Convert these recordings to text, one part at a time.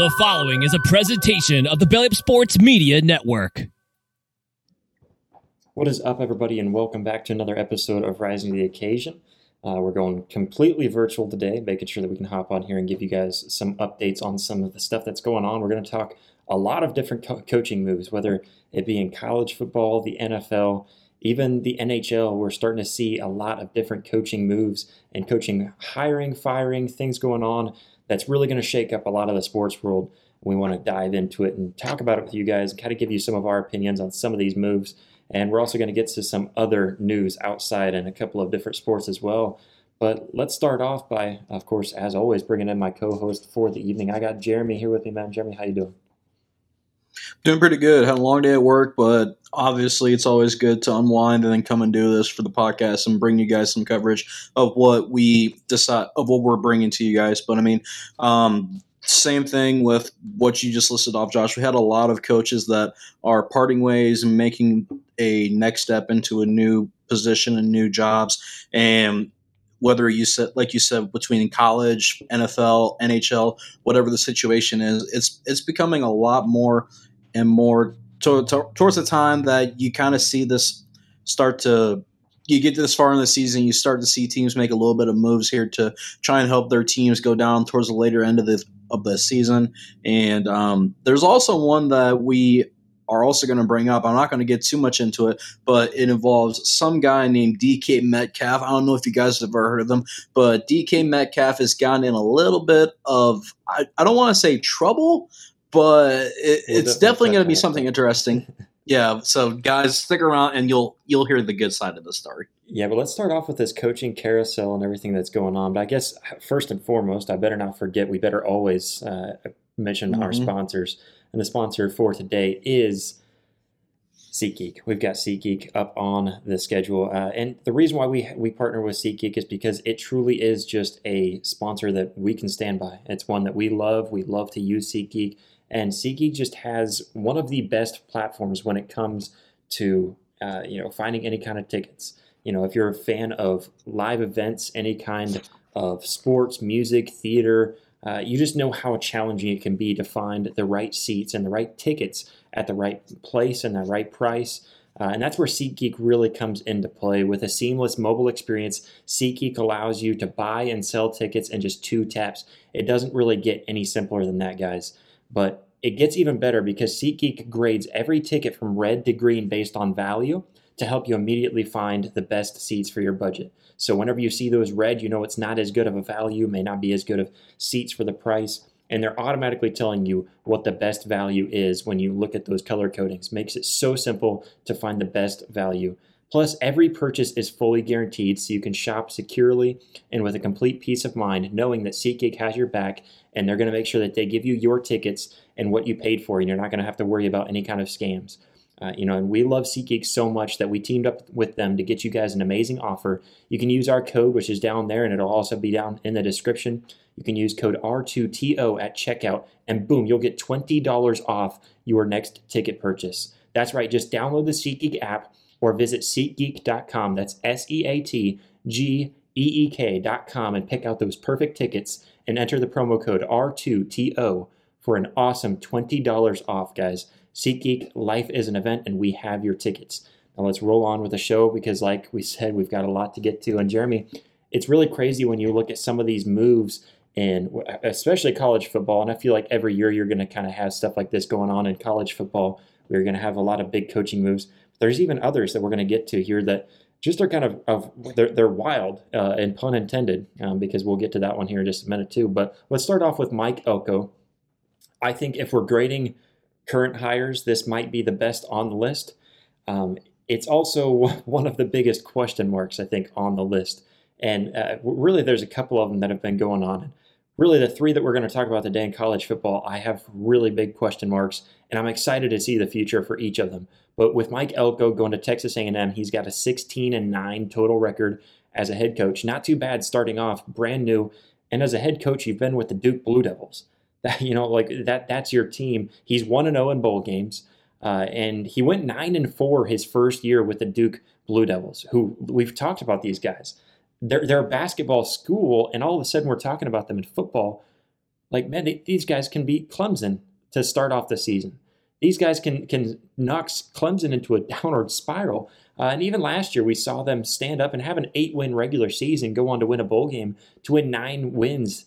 The following is a presentation of the Belly Up Sports Media Network. What is up, everybody, and welcome back to another episode of Rising to the Occasion. Uh, we're going completely virtual today, making sure that we can hop on here and give you guys some updates on some of the stuff that's going on. We're going to talk a lot of different co- coaching moves, whether it be in college football, the NFL, even the NHL. We're starting to see a lot of different coaching moves and coaching hiring, firing, things going on that's really going to shake up a lot of the sports world. We want to dive into it and talk about it with you guys kind of give you some of our opinions on some of these moves. And we're also going to get to some other news outside and a couple of different sports as well. But let's start off by, of course, as always, bringing in my co-host for the evening. I got Jeremy here with me, man. Jeremy, how you doing? Doing pretty good. Had a long day at work, but obviously it's always good to unwind and then come and do this for the podcast and bring you guys some coverage of what we decide of what we're bringing to you guys. But I mean, um, same thing with what you just listed off, Josh. We had a lot of coaches that are parting ways and making a next step into a new position and new jobs. And whether you said, like you said, between college, NFL, NHL, whatever the situation is, it's it's becoming a lot more and more to, to, towards the time that you kind of see this start to you get this far in the season, you start to see teams make a little bit of moves here to try and help their teams go down towards the later end of the of the season. And um, there's also one that we are also going to bring up. I'm not going to get too much into it, but it involves some guy named DK Metcalf. I don't know if you guys have ever heard of him, but DK Metcalf has gotten in a little bit of I, I don't want to say trouble, but it, it's definitely going to be something interesting. yeah, so guys, stick around and you'll you'll hear the good side of the story. Yeah, but let's start off with this coaching carousel and everything that's going on. But I guess first and foremost, I better not forget, we better always uh, mention our Mhm. sponsors. And the sponsor for today is SeatGeek. We've got SeatGeek up on the schedule. Uh, and the reason why we, we partner with SeatGeek is because it truly is just a sponsor that we can stand by. It's one that we love. We love to use SeatGeek. And SeatGeek just has one of the best platforms when it comes to uh, you know finding any kind of tickets. You know, if you're a fan of live events, any kind of sports, music, theater, uh, you just know how challenging it can be to find the right seats and the right tickets at the right place and the right price. Uh, and that's where SeatGeek really comes into play. With a seamless mobile experience, SeatGeek allows you to buy and sell tickets in just two taps. It doesn't really get any simpler than that, guys. But it gets even better because SeatGeek grades every ticket from red to green based on value to help you immediately find the best seats for your budget. So whenever you see those red, you know it's not as good of a value, may not be as good of seats for the price, and they're automatically telling you what the best value is when you look at those color codings. Makes it so simple to find the best value. Plus, every purchase is fully guaranteed so you can shop securely and with a complete peace of mind, knowing that SeatGeek has your back and they're going to make sure that they give you your tickets and what you paid for, and you're not going to have to worry about any kind of scams. Uh, you know, and we love SeatGeek so much that we teamed up with them to get you guys an amazing offer. You can use our code, which is down there, and it'll also be down in the description. You can use code R2TO at checkout, and boom, you'll get $20 off your next ticket purchase. That's right, just download the SeatGeek app or visit SeatGeek.com. That's S E A T G E E K.com and pick out those perfect tickets and enter the promo code R2TO for an awesome $20 off, guys. SeatGeek, life is an event, and we have your tickets. Now let's roll on with the show because, like we said, we've got a lot to get to. And Jeremy, it's really crazy when you look at some of these moves and especially college football. And I feel like every year you're going to kind of have stuff like this going on in college football. We're going to have a lot of big coaching moves. There's even others that we're going to get to here that just are kind of, of they're, they're wild uh, and pun intended um, because we'll get to that one here in just a minute too. But let's start off with Mike Elko. I think if we're grading current hires, this might be the best on the list. Um, it's also one of the biggest question marks, I think, on the list. And uh, really, there's a couple of them that have been going on. Really, the three that we're going to talk about today in college football, I have really big question marks, and I'm excited to see the future for each of them. But with Mike Elko going to Texas A&M, he's got a 16 and 9 total record as a head coach. Not too bad starting off, brand new. And as a head coach, you've been with the Duke Blue Devils. That you know, like that that's your team. He's 1 and 0 in bowl games. Uh, and he went 9 and 4 his first year with the Duke Blue Devils, who we've talked about these guys they're, they're a basketball school, and all of a sudden we're talking about them in football. Like, man, they, these guys can beat Clemson to start off the season. These guys can can knock Clemson into a downward spiral. Uh, and even last year, we saw them stand up and have an eight win regular season, go on to win a bowl game, to win nine wins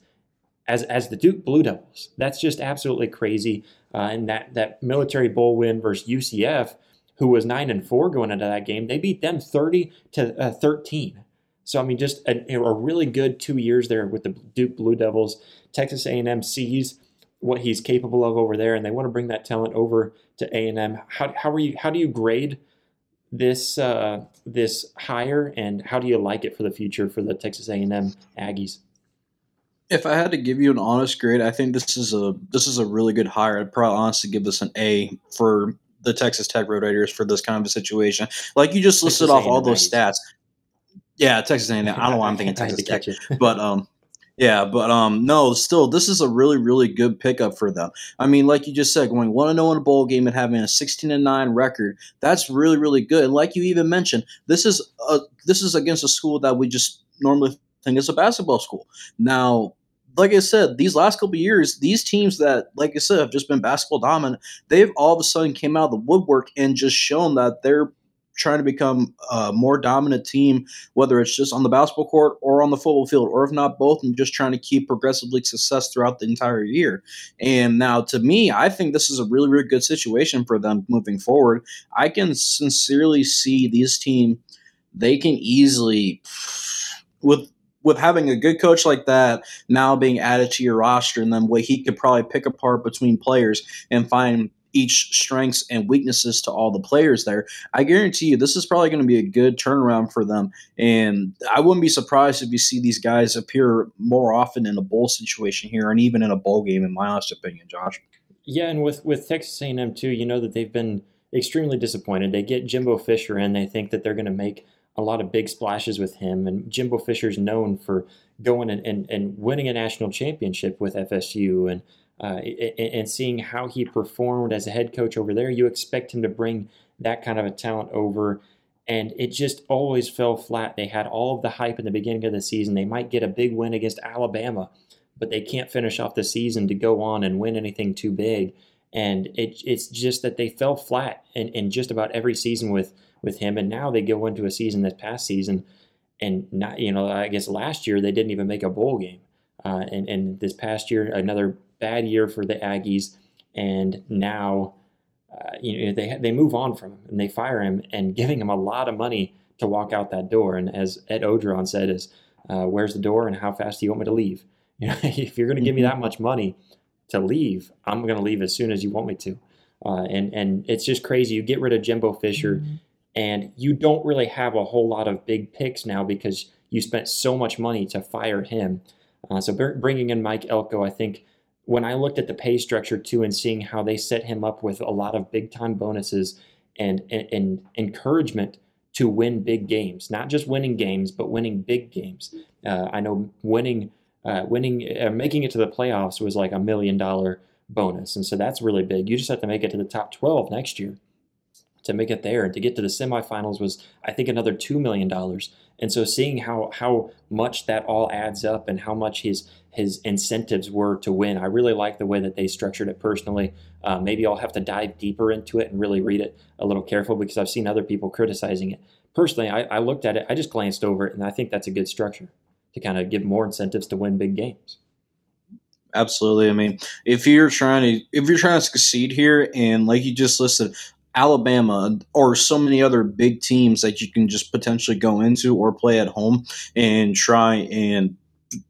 as as the Duke Blue Devils. That's just absolutely crazy. Uh, and that that military bowl win versus UCF, who was nine and four going into that game, they beat them thirty to uh, thirteen. So I mean, just a, a really good two years there with the Duke Blue Devils. Texas A&M sees what he's capable of over there, and they want to bring that talent over to A&M. How, how are you? How do you grade this uh, this hire, and how do you like it for the future for the Texas A&M Aggies? If I had to give you an honest grade, I think this is a this is a really good hire. I'd probably honestly give this an A for the Texas Tech Red Raiders for this kind of a situation. Like you just listed off all those stats. Yeah, Texas A&M. I don't know why I'm thinking Texas Tech, but um, yeah, but um, no, still, this is a really, really good pickup for them. I mean, like you just said, going one and zero in a bowl game and having a sixteen and nine record, that's really, really good. And like you even mentioned, this is a this is against a school that we just normally think is a basketball school. Now, like I said, these last couple years, these teams that, like I said, have just been basketball dominant, they've all of a sudden came out of the woodwork and just shown that they're trying to become a more dominant team, whether it's just on the basketball court or on the football field, or if not both, and just trying to keep progressively success throughout the entire year. And now, to me, I think this is a really, really good situation for them moving forward. I can sincerely see these team; they can easily, with with having a good coach like that now being added to your roster, and then what he could probably pick apart between players and find each strengths and weaknesses to all the players there. I guarantee you, this is probably going to be a good turnaround for them. And I wouldn't be surprised if you see these guys appear more often in a bowl situation here, and even in a bowl game, in my honest opinion, Josh. Yeah, and with with Texas A&M too, you know that they've been extremely disappointed. They get Jimbo Fisher in, they think that they're going to make a lot of big splashes with him. And Jimbo Fisher's known for going and, and, and winning a national championship with FSU and uh, and seeing how he performed as a head coach over there, you expect him to bring that kind of a talent over. And it just always fell flat. They had all of the hype in the beginning of the season. They might get a big win against Alabama, but they can't finish off the season to go on and win anything too big. And it, it's just that they fell flat in, in just about every season with, with him. And now they go into a season this past season, and not you know I guess last year they didn't even make a bowl game. Uh, and, and this past year, another bad year for the Aggies, and now uh, you know they they move on from him and they fire him and giving him a lot of money to walk out that door. And as Ed Orgeron said, is uh, where's the door and how fast do you want me to leave? You know, if you're going to give me that much money to leave, I'm going to leave as soon as you want me to. Uh, and and it's just crazy. You get rid of Jimbo Fisher, mm-hmm. And you don't really have a whole lot of big picks now because you spent so much money to fire him. Uh, so bringing in Mike Elko, I think when I looked at the pay structure too and seeing how they set him up with a lot of big time bonuses and, and, and encouragement to win big games, not just winning games, but winning big games. Uh, I know winning, uh, winning, uh, making it to the playoffs was like a million dollar bonus, and so that's really big. You just have to make it to the top twelve next year. To make it there and to get to the semifinals was I think another two million dollars. And so seeing how how much that all adds up and how much his his incentives were to win, I really like the way that they structured it personally. Uh, maybe I'll have to dive deeper into it and really read it a little careful because I've seen other people criticizing it. Personally, I, I looked at it, I just glanced over it, and I think that's a good structure to kind of give more incentives to win big games absolutely. I mean, if you're trying to if you're trying to succeed here, and like you just listed, Alabama or so many other big teams that you can just potentially go into or play at home and try and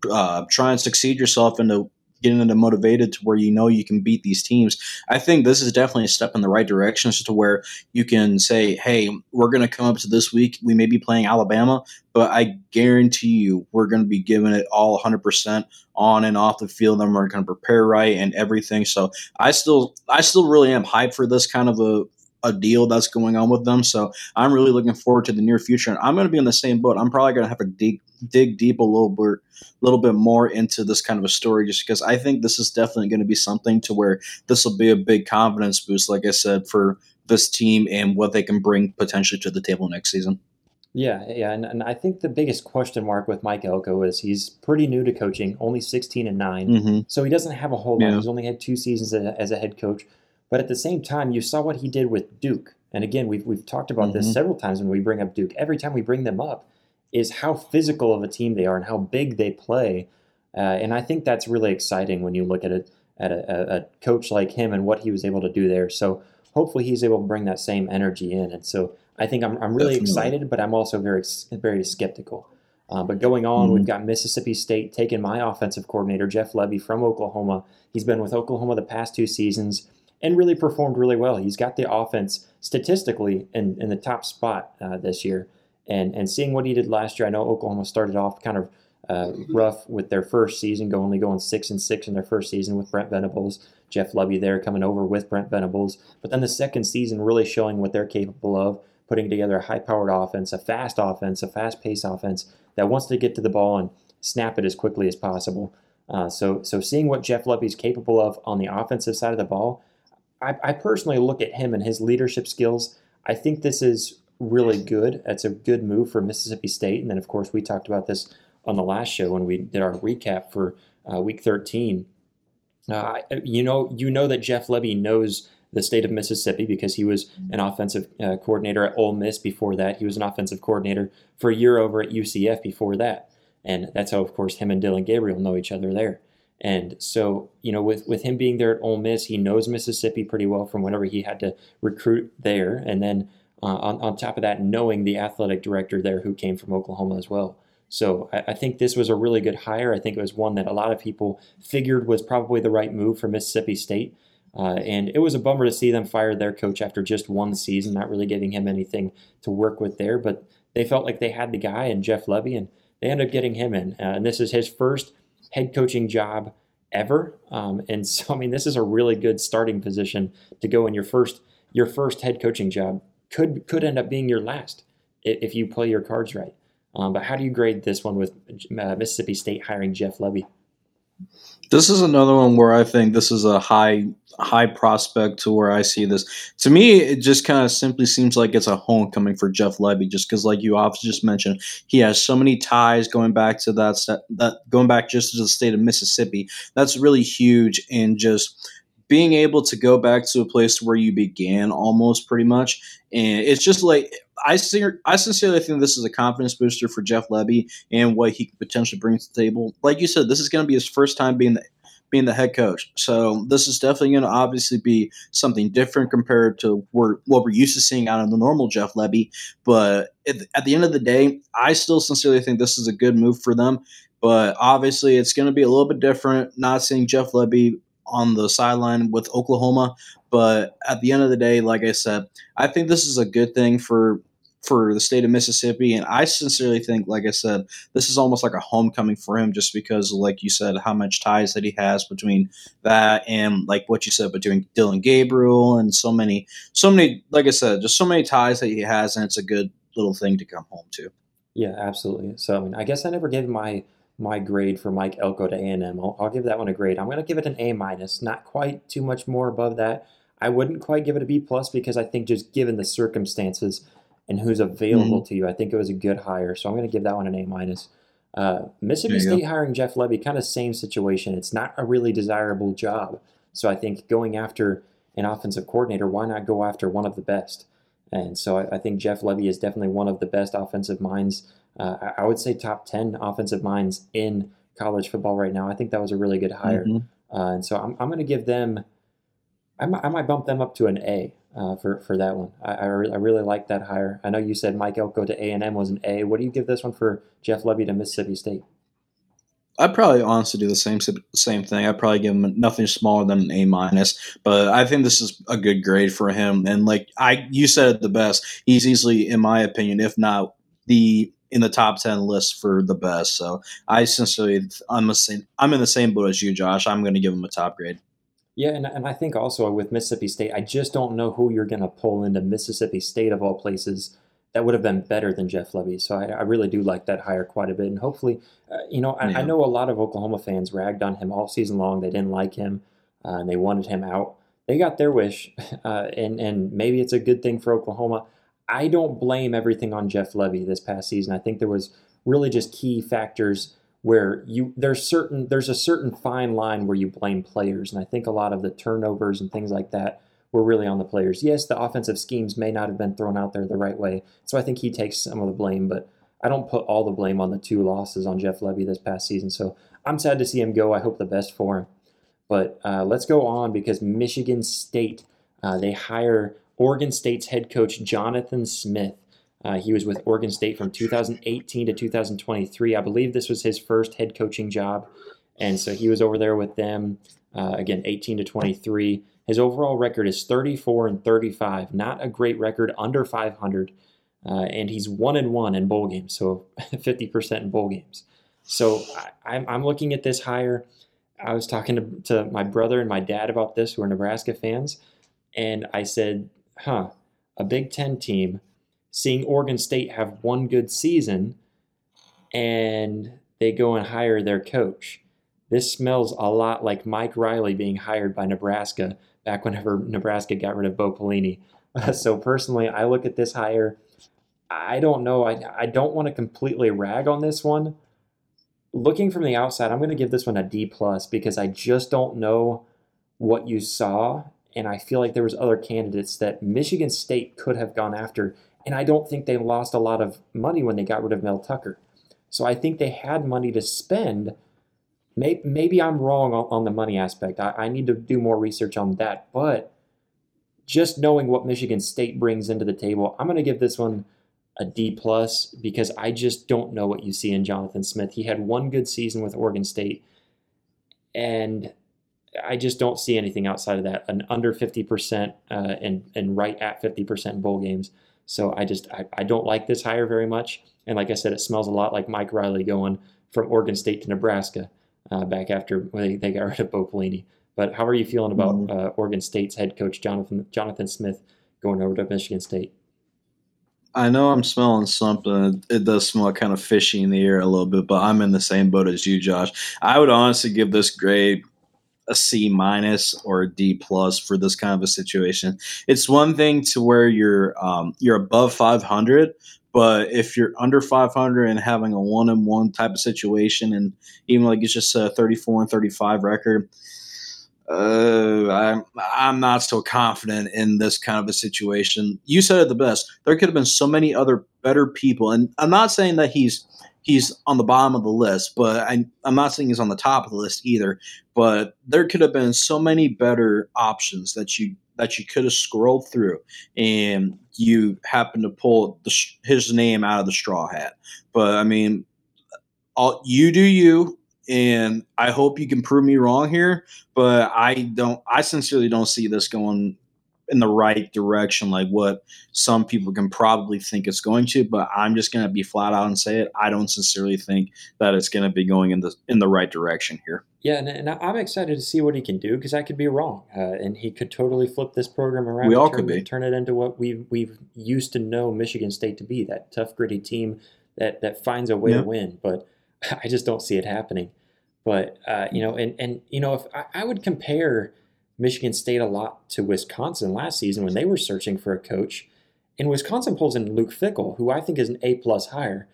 uh, try and succeed yourself into getting into motivated to where you know you can beat these teams. I think this is definitely a step in the right direction as to where you can say, hey, we're going to come up to this week. We may be playing Alabama, but I guarantee you we're going to be giving it all 100% on and off the field and we're going to prepare right and everything. So I still, I still really am hyped for this kind of a, a deal that's going on with them. So I'm really looking forward to the near future. And I'm going to be in the same boat. I'm probably going to have to dig dig deep a little bit, little bit more into this kind of a story, just because I think this is definitely going to be something to where this will be a big confidence boost. Like I said, for this team and what they can bring potentially to the table next season. Yeah, yeah, and, and I think the biggest question mark with Mike Elko is he's pretty new to coaching, only 16 and 9. Mm-hmm. So he doesn't have a whole lot. Yeah. He's only had two seasons as a head coach. But at the same time, you saw what he did with Duke. And again, we've, we've talked about mm-hmm. this several times when we bring up Duke. Every time we bring them up, is how physical of a team they are and how big they play. Uh, and I think that's really exciting when you look at it at a, a, coach like him and what he was able to do there. So hopefully he's able to bring that same energy in. And so I think I'm, I'm really Definitely. excited, but I'm also very very skeptical. Uh, but going on, mm-hmm. we've got Mississippi State taking my offensive coordinator Jeff Lebby from Oklahoma. He's been with Oklahoma the past two seasons and really performed really well. He's got the offense statistically in, in the top spot uh, this year. And, and seeing what he did last year, I know Oklahoma started off kind of uh, rough with their first season, going only going six and six in their first season with Brent Venables, Jeff Lebby there coming over with Brent Venables. But then the second season really showing what they're capable of, putting together a high-powered offense, a fast offense, a fast-paced offense that wants to get to the ball and snap it as quickly as possible. Uh, so, so seeing what Jeff Lebby's capable of on the offensive side of the ball, I, I personally look at him and his leadership skills. I think this is really good. It's a good move for Mississippi State. And then, of course, we talked about this on the last show when we did our recap for uh, Week 13. Uh, you know, you know that Jeff Lebby knows the state of Mississippi because he was an offensive uh, coordinator at Ole Miss before that. He was an offensive coordinator for a year over at UCF before that, and that's how, of course, him and Dillon Gabriel know each other there. And so, you know, with, with him being there at Ole Miss, he knows Mississippi pretty well from whenever he had to recruit there. And then uh, on, on top of that, knowing the athletic director there who came from Oklahoma as well. So I, I, think this was a really good hire. I think it was one that a lot of people figured was probably the right move for Mississippi State. Uh, and it was a bummer to see them fire their coach after just one season, not really giving him anything to work with there. But they felt like they had the guy and Jeff Lebby, and they ended up getting him in. Uh, and this is his first head coaching job ever. Um, and so, I mean, this is a really good starting position to go in your first your first head coaching job. Could could end up being your last if you play your cards right. Um, but how do you grade this one with uh, Mississippi State hiring Jeff Lebby? This is another one where I think this is a high high prospect to where I see this. To me, it just kind of simply seems like it's a homecoming for Jeff Lebby, just because, like you just mentioned, he has so many ties going back to that that going back just to the state of Mississippi. That's really huge, and just being able to go back to a place where you began almost pretty much and it's just like I, I sincerely think this is a confidence booster for Jeff Lebby and what he could potentially bring to the table. Like you said, this is going to be his first time being the being the head coach. So this is definitely going to obviously be something different compared to what we're used to seeing out of the normal Jeff Lebby. But at, at the end of the day, I still sincerely think this is a good move for them. But obviously, it's going to be a little bit different not seeing Jeff Lebby on the sideline with Oklahoma. But at the end of the day, like I said, I think this is a good thing for for the state of Mississippi. And I sincerely think, like I said, this is almost like a homecoming for him, just because, like you said, how much ties that he has between that and like what you said between Dillon Gabriel and so many, so many, like I said, just so many ties that he has, and it's a good little thing to come home to. Yeah, absolutely. So I mean, I guess I never gave my my grade for Mike Elko to A&M. I'll, I'll give that one a grade. I'm going to give it an A minus, not quite too much more above that. I wouldn't quite give it a B plus because I think just given the circumstances and who's available mm-hmm. to you, I think it was a good hire. So I'm going to give that one an A minus. Uh, Mississippi State go. hiring Jeff Lebby, kind of same situation. It's not a really desirable job. So I think going after an offensive coordinator, why not go after one of the best? And so I, I think Jeff Lebby is definitely one of the best offensive minds. Uh, I, would say top 10 offensive minds in college football right now. I think that was a really good hire. Mm-hmm. Uh, and so I'm, I'm going to give them, I might, I might bump them up to an A uh, for, for that one. I, I, re- I, really like that hire. I know you said Mike Elko to A&M was an A. What do you give this one for Jeff Lebby to Mississippi State? I'd probably honestly do the same same thing. I'd probably give him nothing smaller than an A minus, but I think this is a good grade for him. And like I, you said it the best. He's easily, in my opinion, if not the in the top ten list for the best. So I sincerely, I'm a same, I'm in the same boat as you, Josh. I'm going to give him a top grade. Yeah, and, and I think also with Mississippi State, I just don't know who you're going to pull into Mississippi State of all places that would have been better than Jeff Lebby. So I, I really do like that hire quite a bit. And hopefully, uh, you know, I, yeah. I, know a lot of Oklahoma fans ragged on him all season long. They didn't like him uh, and they wanted him out. They got their wish, uh, and and maybe it's a good thing for Oklahoma. I don't blame everything on Jeff Lebby this past season. I think there was really just key factors where you there's certain there's a certain fine line where you blame players, and I think a lot of the turnovers and things like that were really on the players. Yes, the offensive schemes may not have been thrown out there the right way, so I think he takes some of the blame, but I don't put all the blame on the two losses on Jeff Lebby this past season. So I'm sad to see him go. I hope the best for him. But uh, let's go on because Michigan State uh, they hire Oregon State's head coach Jonathan Smith. Uh, he was with Oregon State from 2018 to 2023. I believe this was his first head coaching job. And so he was over there with them, uh, again, 18 to 23. His overall record is 34 and 35, not a great record, under 500. Uh, and he's one and one in bowl games, so 50% in bowl games. So I, am I'm looking at this hire. I was talking to, to my brother and my dad about this, who are Nebraska fans, and I said, huh, a Big Ten team seeing Oregon State have one good season and they go and hire their coach. This smells a lot like Mike Riley being hired by Nebraska back whenever Nebraska got rid of Bo Pelini. So personally, I look at this hire. I don't know. I, I don't want to completely rag on this one. Looking from the outside, I'm going to give this one a D plus because I just don't know what you saw, and I feel like there was other candidates that Michigan State could have gone after and I don't think they lost a lot of money when they got rid of Mel Tucker. So I think they had money to spend. Maybe I'm wrong on the money aspect. I need to do more research on that. But just knowing what Michigan State brings into the table, I'm going to give this one a D plus because I just don't know what you see in Jonathan Smith. He had one good season with Oregon State, and I just don't see anything outside of that. An under 50% uh, and and right at 50% bowl games. So I just I, I don't like this hire very much. And like I said, it smells a lot like Mike Riley going from Oregon State to Nebraska uh, back after they, they got rid of Bo Pelini. But how are you feeling about mm-hmm. uh, Oregon State's head coach Jonathan Jonathan Smith going over to Michigan State? I know I'm smelling something. It does smell kind of fishy in the air a little bit, but I'm in the same boat as you, Josh. I would honestly give this grade a C minus or a D plus for this kind of a situation. It's one thing to where you're um, you're above 500, but if you're under 500 and having a one and one type of situation, and even like it's just a 34 and 35 record, uh, I'm I'm not so confident in this kind of a situation. You said it the best. There could have been so many other better people, and I'm not saying that he's he's on the bottom of the list, but I, I'm not saying he's on the top of the list either. But there could have been so many better options that you that you could have scrolled through, and you happen to pull the, his name out of the straw hat. But I mean, all, you do you, and I hope you can prove me wrong here. But I don't. I sincerely don't see this going in the right direction, like what some people can probably think it's going to. But I'm just going to be flat out and say it. I don't sincerely think that it's going to be going in the in the right direction here. Yeah, and, and I'm excited to see what he can do because I could be wrong, uh, and he could totally flip this program around. We all turn, could be turn it into what we've we've used to know Michigan State to be that tough, gritty team that that finds a way yeah. to win. But I just don't see it happening. But uh, you know, and and you know, if I, I would compare Michigan State a lot to Wisconsin last season when they were searching for a coach. And Wisconsin pulls in Luke Fickell, who I think is an A plus hire.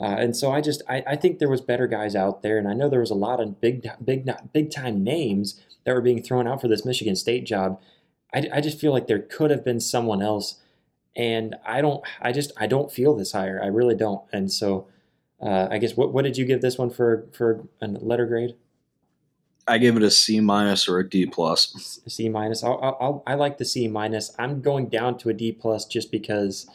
Uh, and so I just I, I think there was better guys out there, and I know there was a lot of big big big time names that were being thrown out for this Michigan State job. I, I just feel like there could have been someone else, and I don't I just I don't feel this hire. I really don't. And so uh, I guess what what did you give this one for for a letter grade? I give it a C minus or a D plus. C minus. I'll, I'll, i like the C minus. I'm going down to a D plus just because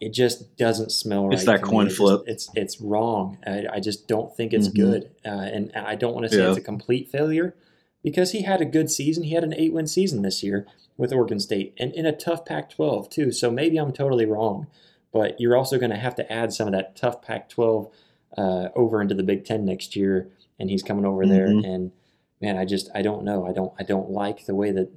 it just doesn't smell right. It's that coin me. flip. It's, it's, it's wrong. I, I, just don't think it's mm-hmm. good, uh, and I don't want to say yeah. it's a complete failure because he had a good season. He had an eight win season this year with Oregon State, and in a tough Pac-12 too. So maybe I'm totally wrong, but you're also going to have to add some of that tough Pac-12 uh, over into the Big Ten next year and he's coming over mm-hmm. there and man i just i don't know. I don't i don't like the way that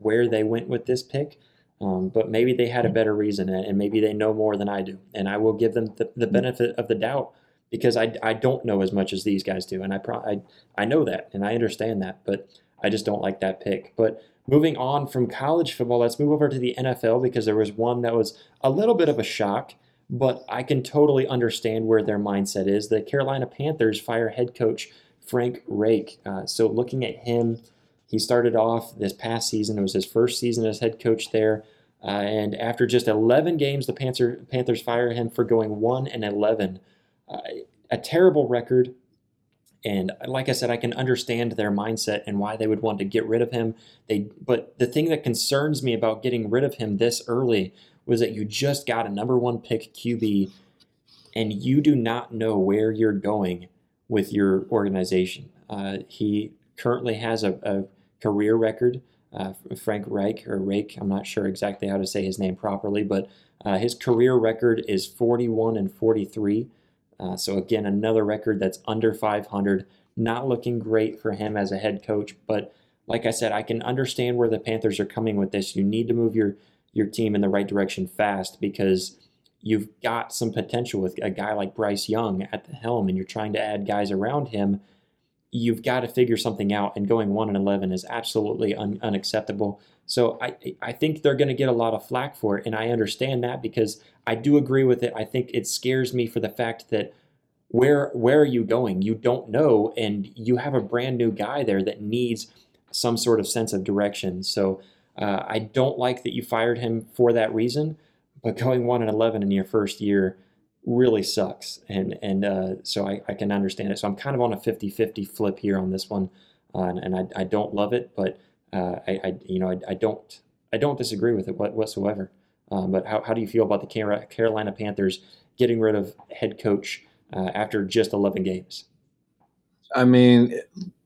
where they went with this pick um, but maybe they had a better reason and maybe they know more than i do. And i will give them the, the mm-hmm. benefit of the doubt because I, I don't know as much as these guys do and I, pro- I i know that and i understand that but i just don't like that pick. But moving on from college football let's move over to the nfl because there was one that was a little bit of a shock but I can totally understand where their mindset is. The Carolina Panthers fire head coach Frank Reich. Uh, so looking at him, he started off this past season. It was his first season as head coach there. Uh, and after just 11 games, the Panther, Panthers fire him for going 1 and 11. Uh, a terrible record. And like I said, I can understand their mindset and why they would want to get rid of him. They, but the thing that concerns me about getting rid of him this early was that you just got a number one pick QB and you do not know where you're going with your organization. Uh, he currently has a, a career record. Uh, Frank Reich or Rake, I'm not sure exactly how to say his name properly, but uh, his career record is 41 and 43. Uh, so again, another record that's under 500. Not looking great for him as a head coach, but like I said, I can understand where the Panthers are coming with this. You need to move your your team in the right direction fast because you've got some potential with a guy like Bryce Young at the helm and you're trying to add guys around him. You've got to figure something out, and going 1 and 11 is absolutely un- unacceptable. So I, I think they're going to get a lot of flack for it, and I understand that because I do agree with it. I think it scares me for the fact that where where are you going? You don't know, and you have a brand new guy there that needs some sort of sense of direction. So uh, I don't like that you fired him for that reason, but going one and eleven in your first year really sucks, and and uh, so I, I, can understand it. So I'm kind of on a 50-50 flip here on this one, uh, and, and I, I, don't love it, but uh, I, I, you know I, don't I don't disagree with it whatsoever. Um, but how, how do you feel about the Carolina Panthers getting rid of head coach uh, after just 11 games? I mean,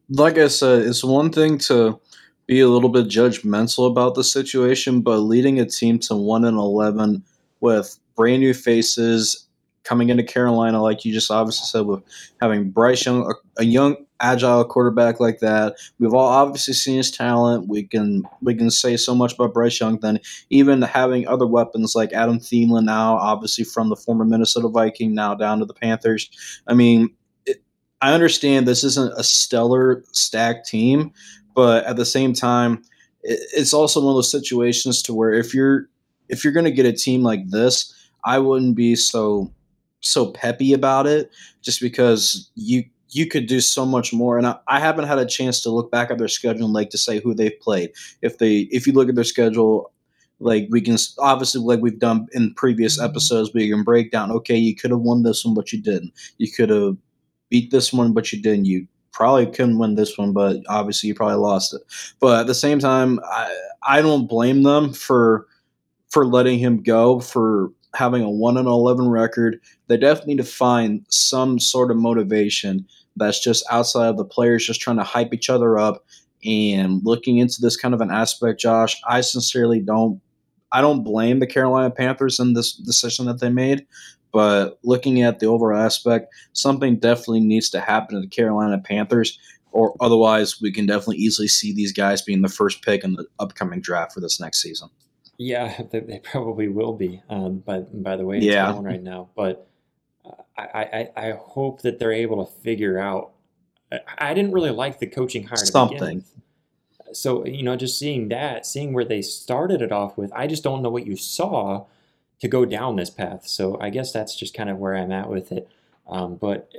like I said, it's one thing to be a little bit judgmental about the situation, but leading a team to one and eleven with brand new faces coming into Carolina, like you just obviously said, with having Bryce Young, a young agile quarterback like that. We've all obviously seen his talent. We can we can say so much about Bryce Young. Then even having other weapons like Adam Thielen now, obviously from the former Minnesota Viking, now down to the Panthers. I mean, I understand this isn't a stellar stacked team, but at the same time, it's also one of those situations to where if you're if you're going to get a team like this, I wouldn't be so so peppy about it just because you you could do so much more. And I, I, haven't had a chance to look back at their schedule and like to say who they've played. If they if you look at their schedule, like we can obviously like we've done in previous mm-hmm. episodes, we can break down. Okay, you could have won this one, but you didn't. You could have beat this one, but you didn't. You probably couldn't win this one, but obviously you probably lost it. But at the same time, I I don't blame them for for letting him go for having a one and eleven record. They definitely need to find some sort of motivation that's just outside of the players just trying to hype each other up and looking into this kind of an aspect. Josh, I sincerely don't. I don't blame the Carolina Panthers in this decision that they made, but looking at the overall aspect, something definitely needs to happen to the Carolina Panthers, or otherwise, we can definitely easily see these guys being the first pick in the upcoming draft for this next season. Yeah, they, they probably will be. Um, by by the way, it's yeah. going right now, but uh, I, I I hope that they're able to figure out. I, I didn't really like the coaching hire. Something. so you know, just seeing that, seeing where they started it off with, I just don't know what you saw to go down this path. So I guess that's just kind of where I'm at with it. Um, but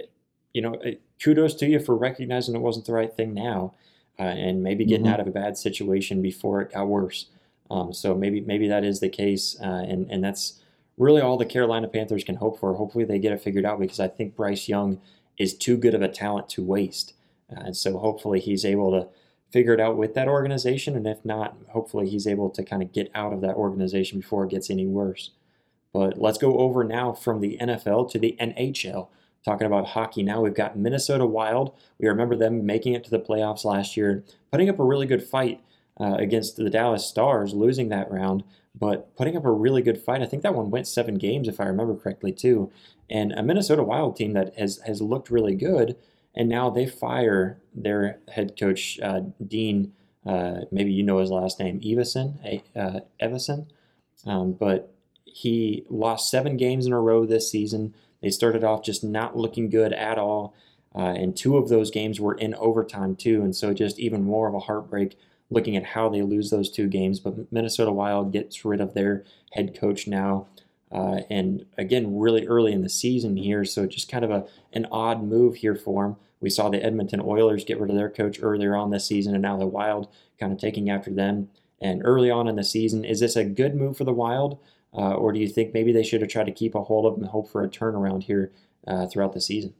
you know, kudos to you for recognizing it wasn't the right thing now, uh, and maybe getting mm-hmm. out of a bad situation before it got worse. Um, so maybe maybe that is the case, uh, and and that's really all the Carolina Panthers can hope for. Hopefully they get it figured out because I think Bryce Young is too good of a talent to waste, uh, and so hopefully he's able to figure it out with that organization, and if not, hopefully he's able to kind of get out of that organization before it gets any worse. But let's go over now from the NFL to the NHL. Talking about hockey now, we've got Minnesota Wild. We remember them making it to the playoffs last year, putting up a really good fight uh, against the Dallas Stars, losing that round, but putting up a really good fight. I think that one went seven games, if I remember correctly, too. And a Minnesota Wild team that has has looked really good, and now they fire their head coach uh, Dean. Uh, maybe you know his last name, Evason, uh, Evason, um, but he lost seven games in a row this season. They started off just not looking good at all. Uh, and two of those games were in overtime, too. And so just even more of a heartbreak looking at how they lose those two games. But Minnesota Wild gets rid of their head coach now. Uh, and again, really early in the season here. So just kind of a, an odd move here for them. We saw the Edmonton Oilers get rid of their coach earlier on this season, and now the Wild kind of taking after them. And early on in the season, is this a good move for the Wild? Uh, or do you think maybe they should have tried to keep a hold of them and hope for a turnaround here uh, throughout the season?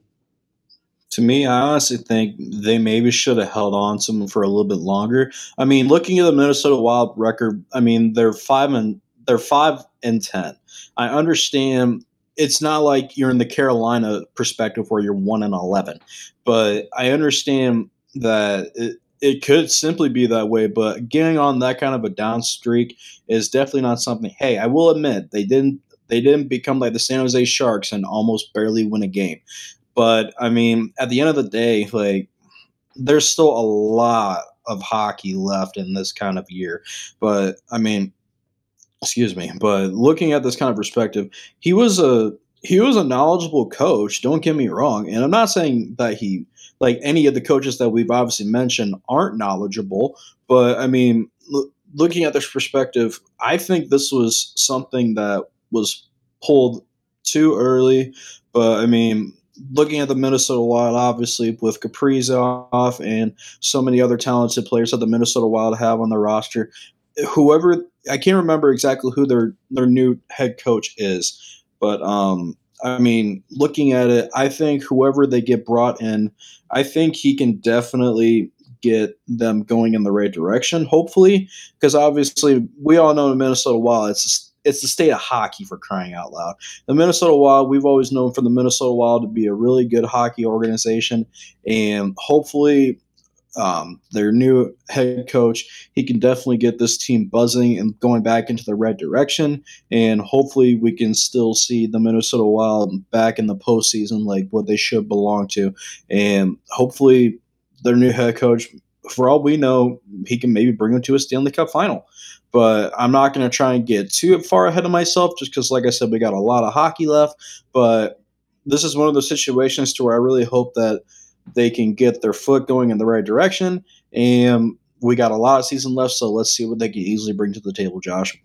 To me, I honestly think they maybe should have held on to them for a little bit longer. I mean, looking at the Minnesota Wild record, I mean they're five and they're five and ten. I understand it's not like you're in the Carolina perspective where you're one and eleven, but I understand that it could simply be that way, but getting on that kind of a down streak is definitely not something. Hey, I will admit they didn't they didn't become like the San Jose Sharks and almost barely win a game. But I mean, at the end of the day, like there's still a lot of hockey left in this kind of year. But I mean, excuse me, but looking at this kind of perspective, he was a he was a knowledgeable coach. Don't get me wrong, and I'm not saying that he like any of the coaches that we've obviously mentioned aren't knowledgeable. But I mean, l- looking at this perspective, I think this was something that was pulled too early. But I mean, looking at the Minnesota Wild, obviously with Kaprizov and so many other talented players that the Minnesota Wild have on their roster, whoever I can't remember exactly who their their new head coach is, but um, I mean, looking at it, I think whoever they get brought in, I think he can definitely get them going in the right direction. Hopefully, because obviously we all know the Minnesota Wild. It's it's the state of hockey for crying out loud. The Minnesota Wild, we've always known for the Minnesota Wild to be a really good hockey organization, and hopefully um, their new head coach, he can definitely get this team buzzing and going back into the right direction. And hopefully, we can still see the Minnesota Wild back in the postseason like what they should belong to. And hopefully, their new head coach, for all we know, he can maybe bring them to a Stanley Cup final. But I'm not going to try and get too far ahead of myself just because, like I said, we got a lot of hockey left. But this is one of those situations to where I really hope that they can get their foot going in the right direction. And we got a lot of season left, so let's see what they can easily bring to the table, Josh.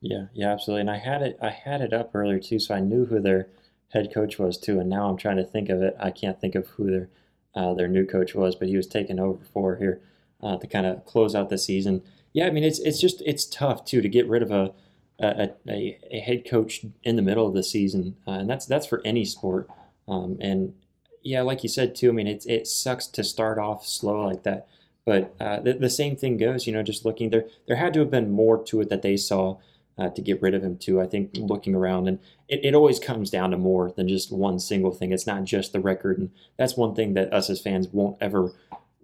Yeah, yeah, absolutely. And I had it, I had it up earlier too, so I knew who their head coach was too. And now I'm trying to think of it. I can't think of who their uh, their new coach was, but he was taken over for here uh, to kind of close out the season. Yeah, I mean it's it's just it's tough too to get rid of a a, a, a head coach in the middle of the season, uh, and that's that's for any sport. Um, and yeah, like you said too. I mean, it it sucks to start off slow like that, but uh, the, the same thing goes. You know, just looking there, there had to have been more to it that they saw uh, to get rid of him too. I think looking around, and it, it always comes down to more than just one single thing. It's not just the record, and that's one thing that us as fans won't ever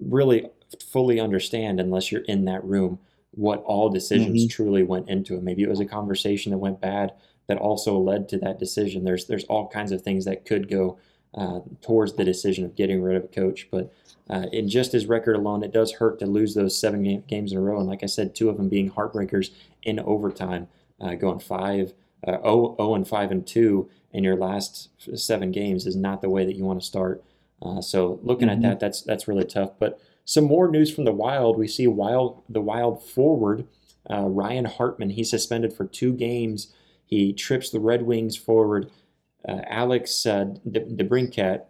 really fully understand unless you're in that room. What all decisions mm-hmm. truly went into it. Maybe it was a conversation that went bad that also led to that decision. There's there's all kinds of things that could go uh, towards the decision of getting rid of a coach. But uh, in just his record alone, it does hurt to lose those seven game, games in a row. And like I said, two of them being heartbreakers in overtime, uh, going five, uh, 0, 0 and 5 and 2 in your last seven games is not the way that you want to start. Uh, so looking mm-hmm. at that, that's that's really tough. But some more news from the Wild. We see Wild the Wild forward uh, Ryan Hartman. He's suspended for two games. He trips the Red Wings forward uh, Alex uh, DeBrincat.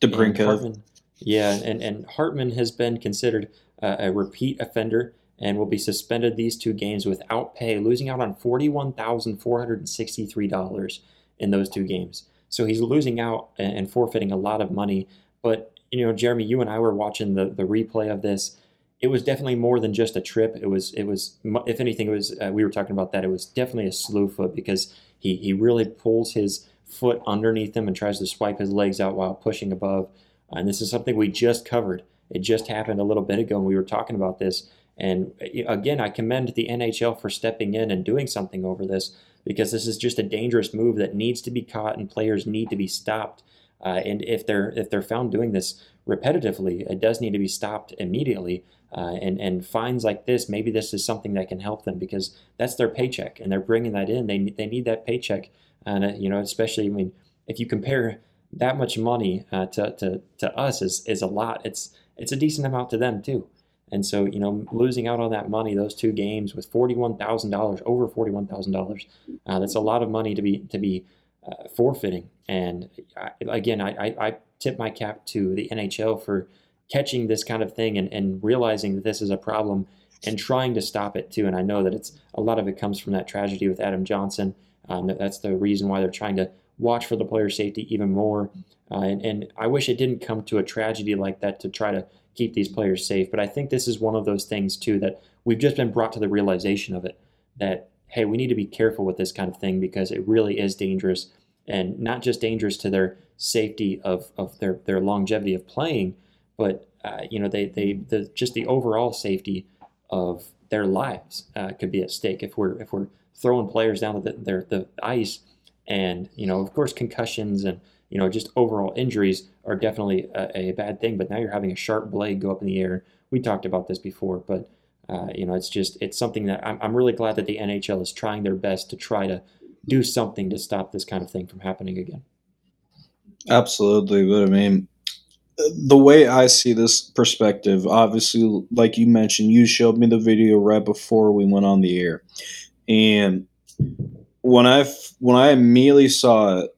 DeBrincat. Yeah, and, and Hartman has been considered uh, a repeat offender and will be suspended these two games without pay, losing out on $41,463 in those two games. So he's losing out and forfeiting a lot of money. But, you know, Jeremy, you and I were watching the, the replay of this. It was definitely more than just a trip. It was, it was, if anything, it was, uh, we were talking about that. It was definitely a slew foot because he, he really pulls his foot underneath him and tries to swipe his legs out while pushing above. And this is something we just covered. It just happened a little bit ago, and we were talking about this. And again, I commend the NHL for stepping in and doing something over this because this is just a dangerous move that needs to be caught and players need to be stopped. Uh, and if they're if they're found doing this repetitively, it does need to be stopped immediately. Uh, and and fines like this, maybe this is something that can help them because that's their paycheck, and they're bringing that in. They they need that paycheck, and uh, you know especially I mean if you compare that much money uh, to, to to us is is a lot. It's it's a decent amount to them too. And so, you know, losing out on that money, those two games with forty-one thousand dollars, over forty-one thousand uh, dollars, that's a lot of money to be to be uh, forfeiting. And I, again, I, I, I, tip my cap to the NHL for catching this kind of thing and, and realizing that this is a problem and trying to stop it too. And I know that it's a lot of it comes from that tragedy with Adam Johnson. Um, that's the reason why they're trying to watch for the player safety even more. Uh, and, and I wish it didn't come to a tragedy like that to try to keep these players safe. But I think this is one of those things too that we've just been brought to the realization of it that hey, we need to be careful with this kind of thing because it really is dangerous and not just dangerous to their safety of, of their, their longevity of playing, but uh, you know they, they the just the overall safety of their lives uh, could be at stake if we're if we're throwing players down the, their the ice and you know of course concussions and you know, just overall injuries are definitely a, a, bad thing. But now you're having a sharp blade go up in the air. We talked about this before, but uh, you know, it's just it's something that I'm, I'm really glad that the NHL is trying their best to try to do something to stop this kind of thing from happening again. Absolutely, but I mean, the way I see this perspective, obviously, like you mentioned, you showed me the video right before we went on the air, and when I when I immediately saw it,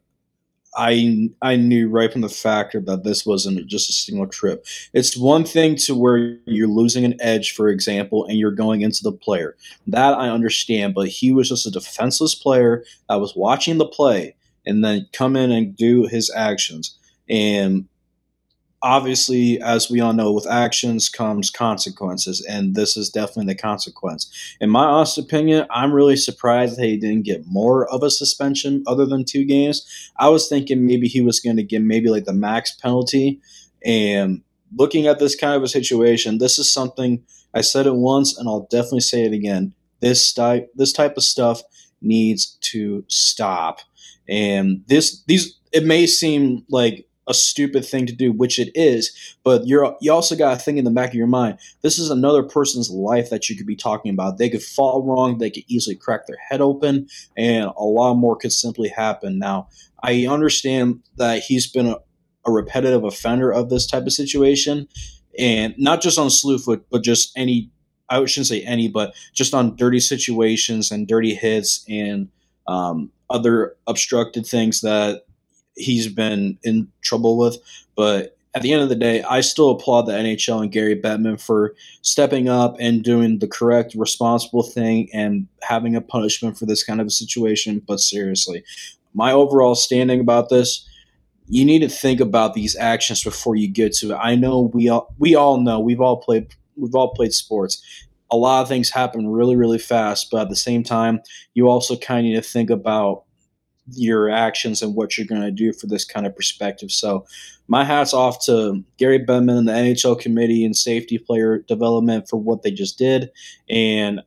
I I knew right from the factor that this wasn't just a single trip. It's one thing to where you're losing an edge, for example, and you're going into the player. That I understand, but he was just a defenseless player that was watching the play and then come in and do his actions. And obviously, as we all know, with actions comes consequences, and this is definitely the consequence. In my honest opinion, I'm really surprised that he didn't get more of a suspension other than two games. I was thinking maybe he was going to get maybe like the max penalty. And looking at this kind of a situation, this is something I said it once, and I'll definitely say it again. This type, this type of stuff needs to stop. And this, these, it may seem like a stupid thing to do, which it is. But you're you also got to think in the back of your mind, this is another person's life that you could be talking about. They could fall wrong, they could easily crack their head open, and a lot more could simply happen. Now, I understand that he's been a, a repetitive offender of this type of situation, and not just on Slewfoot, but just any. I shouldn't say any, but just on dirty situations and dirty hits and um, other obstructed things that he's been in trouble with. But at the end of the day, I still applaud the NHL and Gary Bettman for stepping up and doing the correct, responsible thing and having a punishment for this kind of a situation. But seriously, my overall standing about this, you need to think about these actions before you get to it. I know we all we all know we've all played we've all played sports. A lot of things happen really, really fast, but at the same time, you also kind of need to think about your actions and what you're going to do for this kind of perspective. So, my hats off to Gary Bettman and the NHL committee and safety player development for what they just did. And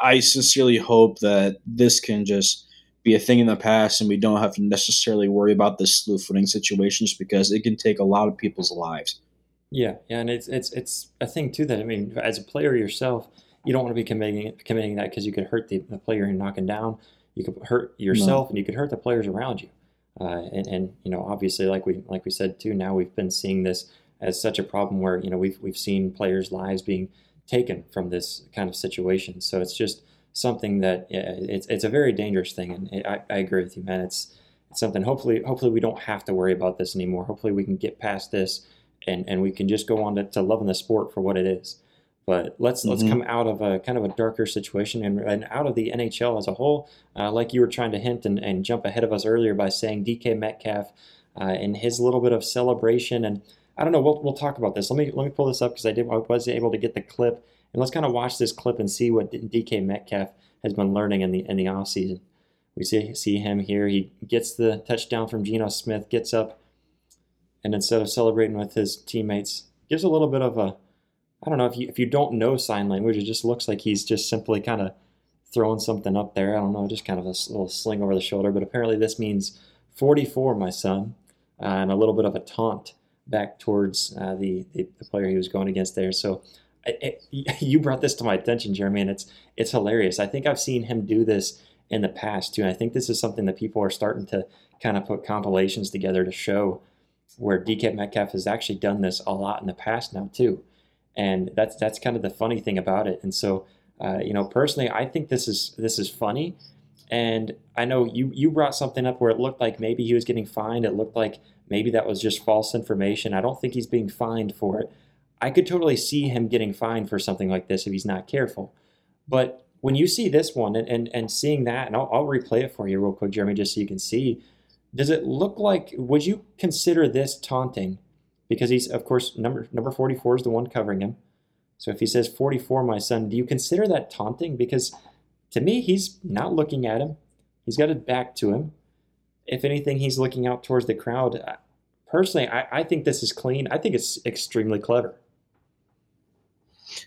I sincerely hope that this can just be a thing in the past and we don't have to necessarily worry about this slew footing situations because it can take a lot of people's lives. Yeah, yeah, and it's it's it's a thing too that I mean, as a player yourself, you don't want to be committing committing that because you could hurt the, the player you're knocking down you could hurt yourself no. and you could hurt the players around you. Uh, and, and, you know, obviously, like we like we said too, now we've been seeing this as such a problem where you know we've we've seen players' lives being taken from this kind of situation. So it's just something that yeah, it's it's a very dangerous thing, and I, I agree with you, man. It's it's something. Hopefully, hopefully we don't have to worry about this anymore. Hopefully we can get past this, and and we can just go on to, to loving the sport for what it is. But let's mm-hmm. let's come out of a kind of a darker situation and, and out of the NHL as a whole. Uh, like you were trying to hint and, and jump ahead of us earlier by saying DK Metcalf uh, and his little bit of celebration and I don't know. We'll, we'll talk about this. Let me let me pull this up because I did I was able to get the clip and let's kind of watch this clip and see what DK Metcalf has been learning in the in the off season. We see see him here. He gets the touchdown from Geno Smith, gets up, and instead of celebrating with his teammates, gives a little bit of a I don't know if you if you don't know sign language, it just looks like he's just simply kind of throwing something up there. I don't know, just kind of a little sling over the shoulder. But apparently, this means 44, my son, uh, and a little bit of a taunt back towards uh, the, the, the player he was going against there. So. It, it, you brought this to my attention, Jeremy, and it's it's hilarious. I think I've seen him do this in the past too. And I think this is something that people are starting to kind of put compilations together to show where DK Metcalf has actually done this a lot in the past now too and that's that's kind of the funny thing about it. And so, uh, you know, personally, I think this is this is funny. And I know you you brought something up where it looked like maybe he was getting fined. It looked like maybe that was just false information. I don't think he's being fined for it. I could totally see him getting fined for something like this if he's not careful. But when you see this one and, and, and seeing that, and I'll, I'll replay it for you real quick, Jeremy, just so you can see, does it look like, would you consider this taunting because he's of course number number 44 is the one covering him. So if he says 44 my son, do you consider that taunting because to me he's not looking at him. He's got it back to him. If anything he's looking out towards the crowd. Personally, I, I think this is clean. I think it's extremely clever.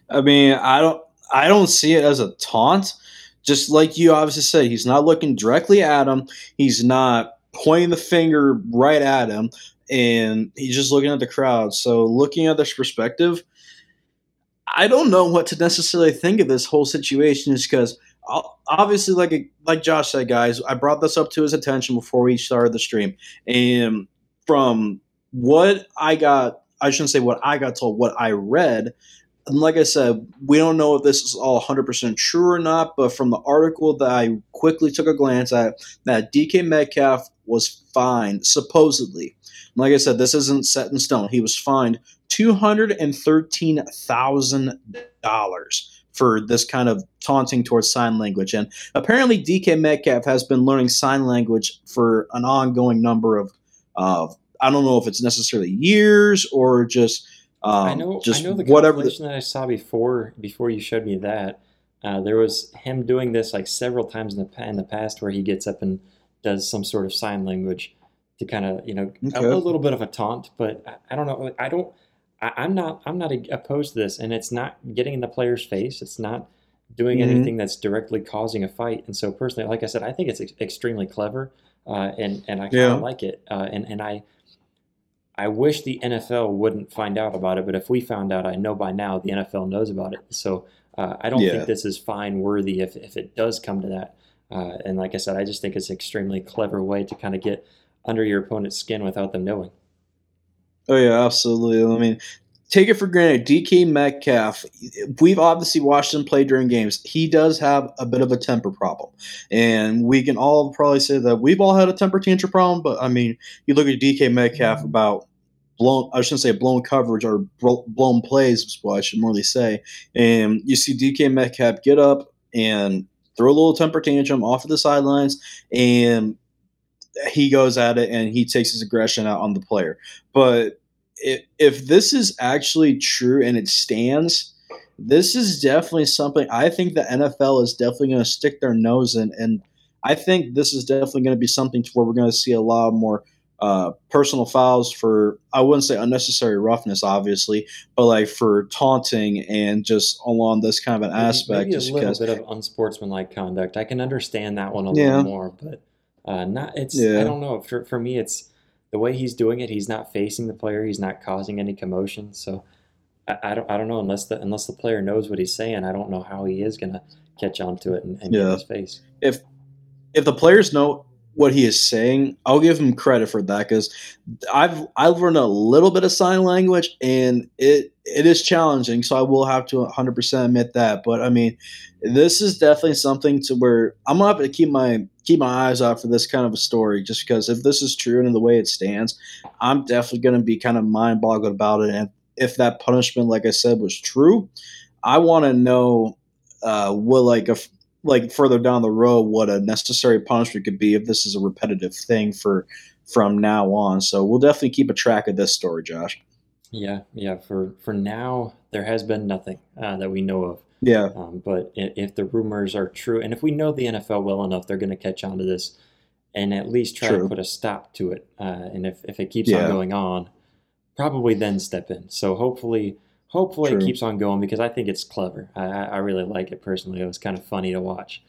I mean, I don't I don't see it as a taunt. Just like you obviously said, he's not looking directly at him. He's not pointing the finger right at him and he's just looking at the crowd. So, looking at this perspective, I don't know what to necessarily think of this whole situation, is because obviously, like like Josh said, guys, I brought this up to his attention before we started the stream, and from what I got, I shouldn't say what I got told, what I read. And like I said, we don't know if this is all 100% true or not, but from the article that I quickly took a glance at, that DK Metcalf was fined, supposedly, like I said, this isn't set in stone. He was fined $213,000 for this kind of taunting towards sign language. And apparently, DK Metcalf has been learning sign language for an ongoing number of, uh, I don't know if it's necessarily years or just. Um, I know, just I know the whatever the, that I saw before before you showed me that. Uh, there was him doing this like several times in the in the past, where he gets up and does some sort of sign language to kind of you know okay. a, a, little bit of a taunt. But I, I don't know. I don't. I, am not. I'm not opposed to this, and it's not getting in the player's face. It's not doing mm-hmm. anything that's directly causing a fight. And so, personally, like I said, I think it's ex- extremely clever, uh, and and I kind of yeah. like it. Uh, and and I. I wish the NFL wouldn't find out about it, but if we found out, I know by now the NFL knows about it. So uh, I don't yeah. think this is fine worthy if, if it does come to that. Uh, and like I said, I just think it's an extremely clever way to kind of get under your opponent's skin without them knowing. Oh yeah, absolutely. I mean, take it for granted. DK Metcalf, we've obviously watched him play during games. He does have a bit of a temper problem, and we can all probably say that we've all had a temper tantrum problem. But I mean, you look at DK Metcalf about blown. I shouldn't say blown coverage or blown plays. Is what I should more say. And you see DK Metcalf get up and throw a little temper tantrum off of the sidelines, and he goes at it and he takes his aggression out on the player. But if, if this is actually true and it stands, this is definitely something I think the NFL is definitely going to stick their nose in. And I think this is definitely going to be something to where we're going to see a lot more uh, personal fouls for, I wouldn't say unnecessary roughness, obviously, but like for taunting and just along this kind of an aspect. Maybe a little because, bit of unsportsmanlike conduct. I can understand that one a yeah. little more, but uh, not it's yeah. I don't know for for me it's the way he's doing it. He's not facing the player. He's not causing any commotion. So I, I don't I don't know unless the unless the player knows what he's saying. I don't know how he is gonna catch on to it and, and yeah. get his face. If if the players know what he is saying, I'll give him credit for that because I've I've learned a little bit of sign language and it it is challenging. So I will have to 100 percent admit that. But I mean, this is definitely something to where I'm gonna have to keep my keep my eyes out for this kind of a story, just because if this is true and in the way it stands, I'm definitely gonna be kind of mind boggled about it. And if that punishment, like I said, was true, I want to know uh, what like a like further down the road what a necessary punishment could be if this is a repetitive thing for from now on. So we'll definitely keep a track of this story, Josh. Yeah, yeah. For for now, there has been nothing uh, that we know of. Yeah. Um, but if the rumors are true, and if we know the NFL well enough, they're going to catch on to this and at least try true. to put a stop to it. Uh, and if, if it keeps yeah. on going on, probably then step in. So hopefully, hopefully True. it keeps on going because I think it's clever. I, I really like it personally. It was kind of funny to watch.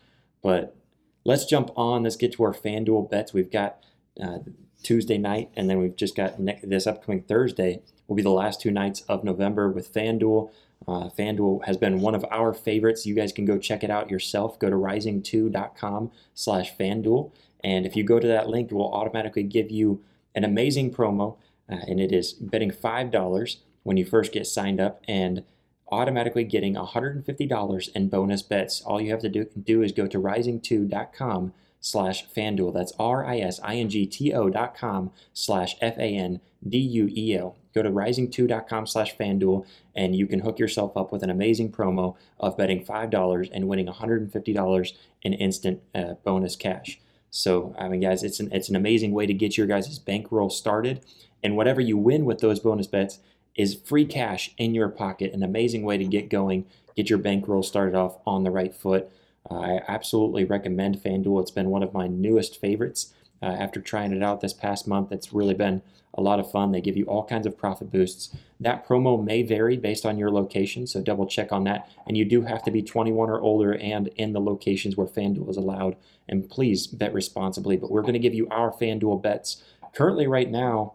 But let's jump on. Let's get to our FanDuel bets. We've got uh, Tuesday night, and then we've just got ne- this upcoming Thursday will be the last two nights of November with FanDuel. Uh, FanDuel has been one of our favorites. You guys can go check it out yourself. Go to risingto.com slash FanDuel. And if you go to that link, it will automatically give you an amazing promo. Uh, and it is betting $5 when you first get signed up and automatically getting $150 in bonus bets. All you have to do, do is go to risingto.com slash FanDuel. That's R-I-S-I-N-G-T-O dot com slash F-A-N-D-U-E-L. Go to risingto.com slash FanDuel and you can hook yourself up with an amazing promo of betting $5 and winning $150 in instant uh, bonus cash. So, I mean, guys, it's an, it's an amazing way to get your guys' bankroll started. And whatever you win with those bonus bets is free cash in your pocket. An amazing way to get going, get your bankroll started off on the right foot. Uh, I absolutely recommend FanDuel. It's been one of my newest favorites. Uh, after trying it out this past month, it's really been a lot of fun. They give you all kinds of profit boosts. That promo may vary based on your location, so double check on that. And you do have to be 21 or older and in the locations where FanDuel is allowed. And please bet responsibly. But we're going to give you our FanDuel bets. Currently, right now,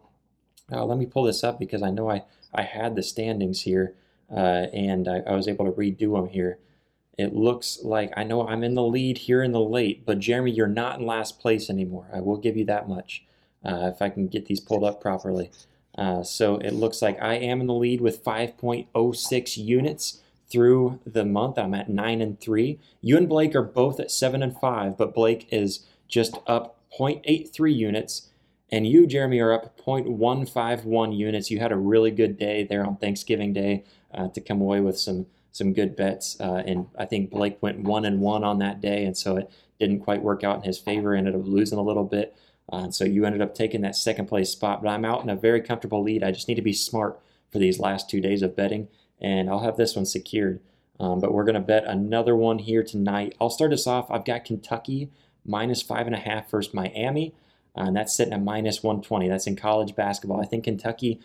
uh, let me pull this up because I know I, I had the standings here uh, and I, I was able to redo them here. It looks like I know I'm in the lead here in the late, but Jeremy, you're not in last place anymore. I will give you that much uh, if I can get these pulled up properly. Uh, so it looks like I am in the lead with 5.06 units through the month. I'm at 9 and 3. You and Blake are both at 7 and 5, but Blake is just up 0.83 units. And you, Jeremy, are up 0.151 units. You had a really good day there on Thanksgiving Day uh, to come away with some some good bets. Uh, and I think Blake went one and one on that day, and so it didn't quite work out in his favor. Ended up losing a little bit. Uh, so you ended up taking that second place spot. But I'm out in a very comfortable lead. I just need to be smart for these last two days of betting, and I'll have this one secured. Um, but we're going to bet another one here tonight. I'll start us off. I've got Kentucky minus five and a half versus Miami, and that's sitting at minus 120. That's in college basketball. I think Kentucky,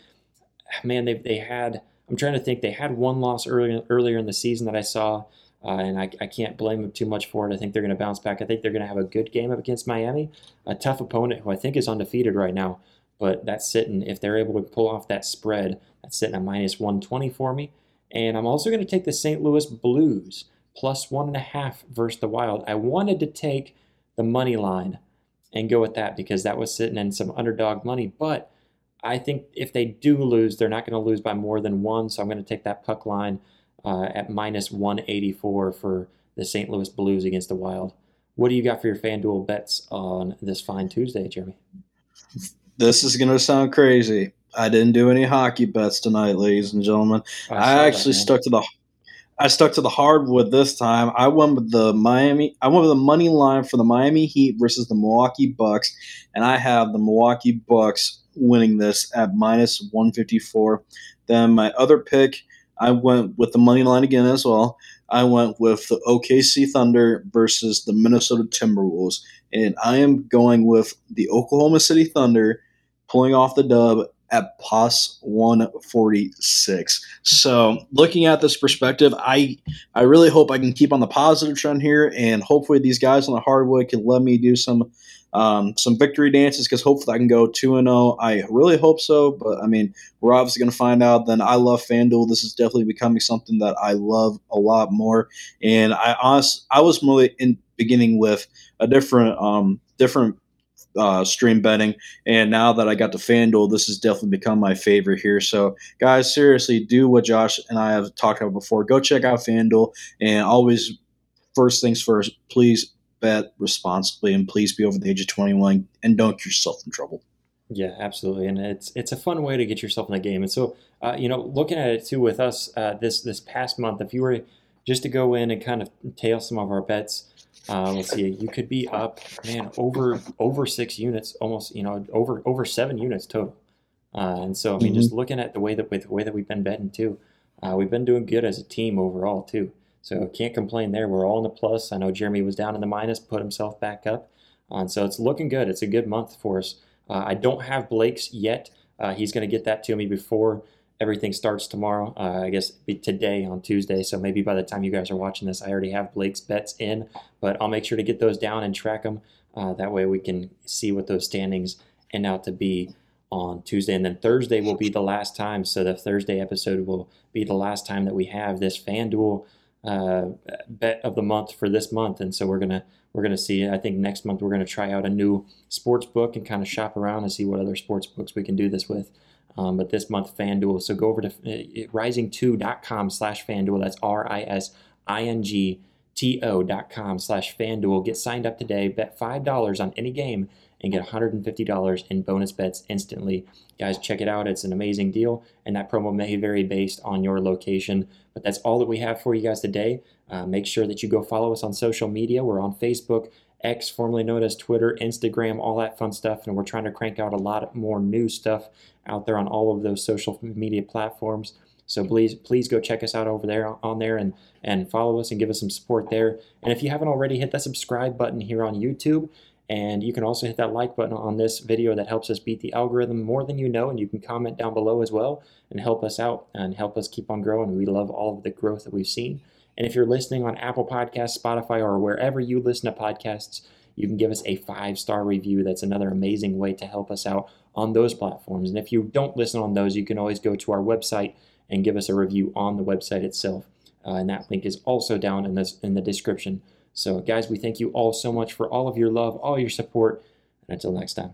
man, they they had I'm trying to think. They had one loss earlier earlier in the season that I saw, uh, and I, I can't blame them too much for it. I think they're going to bounce back. I think they're going to have a good game up against Miami, a tough opponent who I think is undefeated right now. But that's sitting. If they're able to pull off that spread, that's sitting at minus 120 for me. And I'm also going to take the St. Louis Blues plus one and a half versus the Wild. I wanted to take the money line and go with that because that was sitting in some underdog money, but I think if they do lose, they're not going to lose by more than one. So I'm going to take that puck line uh, at minus 184 for the St. Louis Blues against the Wild. What do you got for your FanDuel bets on this fine Tuesday, Jeremy? This is going to sound crazy. I didn't do any hockey bets tonight, ladies and gentlemen. I, I actually that, stuck to the I stuck to the hardwood this time. I went with the Miami. I went with the money line for the Miami Heat versus the Milwaukee Bucks, and I have the Milwaukee Bucks winning this at minus 154. Then my other pick, I went with the money line again as well. I went with the OKC Thunder versus the Minnesota Timberwolves, and I am going with the Oklahoma City Thunder pulling off the dub at plus 146. So, looking at this perspective, I I really hope I can keep on the positive trend here, and hopefully these guys on the hardwood can let me do some um, some victory dances because hopefully I can go 2 and 0. I really hope so, but I mean, we're obviously going to find out. Then I love FanDuel. This is definitely becoming something that I love a lot more. And I honest, I was really in beginning with a different um, different uh, stream betting. And now that I got to FanDuel, this has definitely become my favorite here. So, guys, seriously, do what Josh and I have talked about before. Go check out FanDuel. And always, first things first, please bet responsibly and please be over the age of 21 and don't get yourself in trouble. Yeah, absolutely, and it's it's a fun way to get yourself in the game. And so, uh, you know, looking at it too with us uh, this this past month, if you were just to go in and kind of tail some of our bets, uh, let's see, you could be up, man, over over six units, almost, you know, over over seven units total. Uh, and so, I mean, mm-hmm. just looking at the way that with the way that we've been betting too, uh, we've been doing good as a team overall too. So can't complain there. We're all in the plus. I know Jeremy was down in the minus, put himself back up, and so it's looking good. It's a good month for us. Uh, I don't have Blake's yet. Uh, he's going to get that to me before everything starts tomorrow. Uh, I guess today on Tuesday. So maybe by the time you guys are watching this, I already have Blake's bets in. But I'll make sure to get those down and track them. Uh, that way we can see what those standings end out to be on Tuesday. And then Thursday will be the last time. So the Thursday episode will be the last time that we have this FanDuel uh, bet of the month for this month. And so we're gonna we're gonna see. I think next month we're gonna try out a new sports book and kind of shop around and see what other sports books we can do this with. Um, but this month, FanDuel. So go over to uh, risingto.com slash FanDuel. That's R I S I N G T O.com slash FanDuel. Get signed up today. Bet $5 on any game and get $150 in bonus bets instantly. Guys, check it out. It's an amazing deal, and that promo may vary based on your location. But that's all that we have for you guys today. Uh, make sure that you go follow us on social media. We're on Facebook, X, formerly known as Twitter, Instagram, all that fun stuff. And we're trying to crank out a lot more new stuff out there on all of those social media platforms. So please, please go check us out over there on there and and follow us and give us some support there. And if you haven't already, hit that subscribe button here on YouTube. And you can also hit that like button on this video that helps us beat the algorithm more than you know. And you can comment down below as well and help us out and help us keep on growing. We love all of the growth that we've seen. And if you're listening on Apple Podcasts, Spotify, or wherever you listen to podcasts, you can give us a five star review. That's another amazing way to help us out on those platforms. And if you don't listen on those, you can always go to our website and give us a review on the website itself. Uh, and that link is also down in, this, in the description. So, guys, we thank you all so much for all of your love, all your support. And until next time.